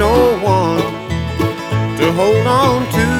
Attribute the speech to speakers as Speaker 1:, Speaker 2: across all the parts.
Speaker 1: no one to hold on to.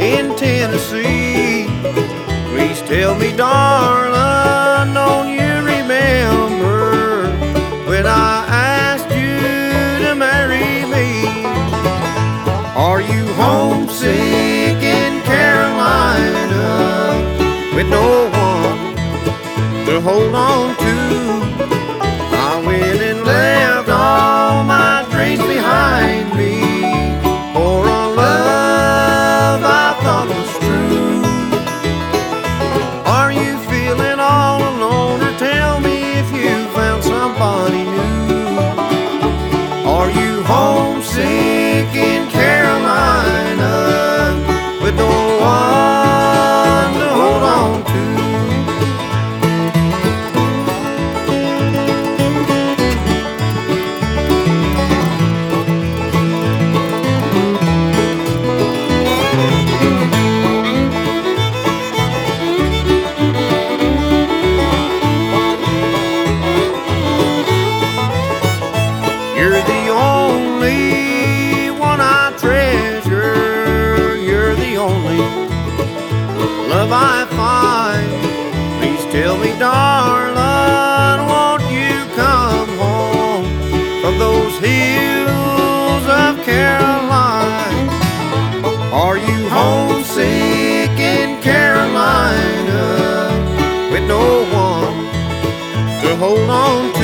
Speaker 1: In Tennessee. Please tell me, darling, don't you remember when I asked you to marry me? Are you homesick in Carolina with no one to hold on to? Found somebody new? Are you homesick tell me, darling, won't you come home from those hills of Caroline? Are you homesick in Carolina with no one to hold on to?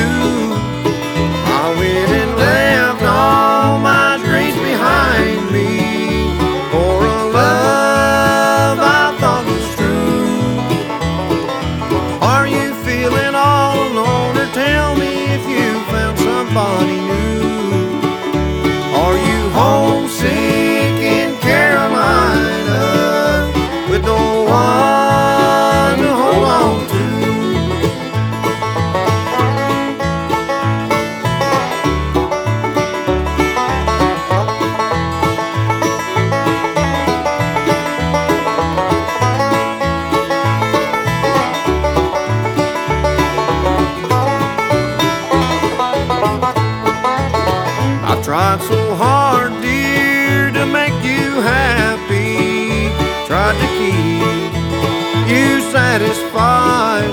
Speaker 1: Found tried so hard, dear, to make you happy. Tried to keep you satisfied.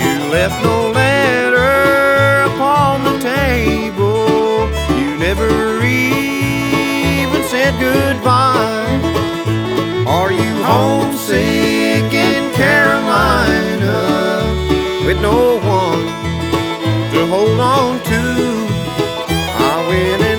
Speaker 1: You left no letter upon the table. You never even said goodbye. Are you homesick in Carolina with no one to hold on to? I went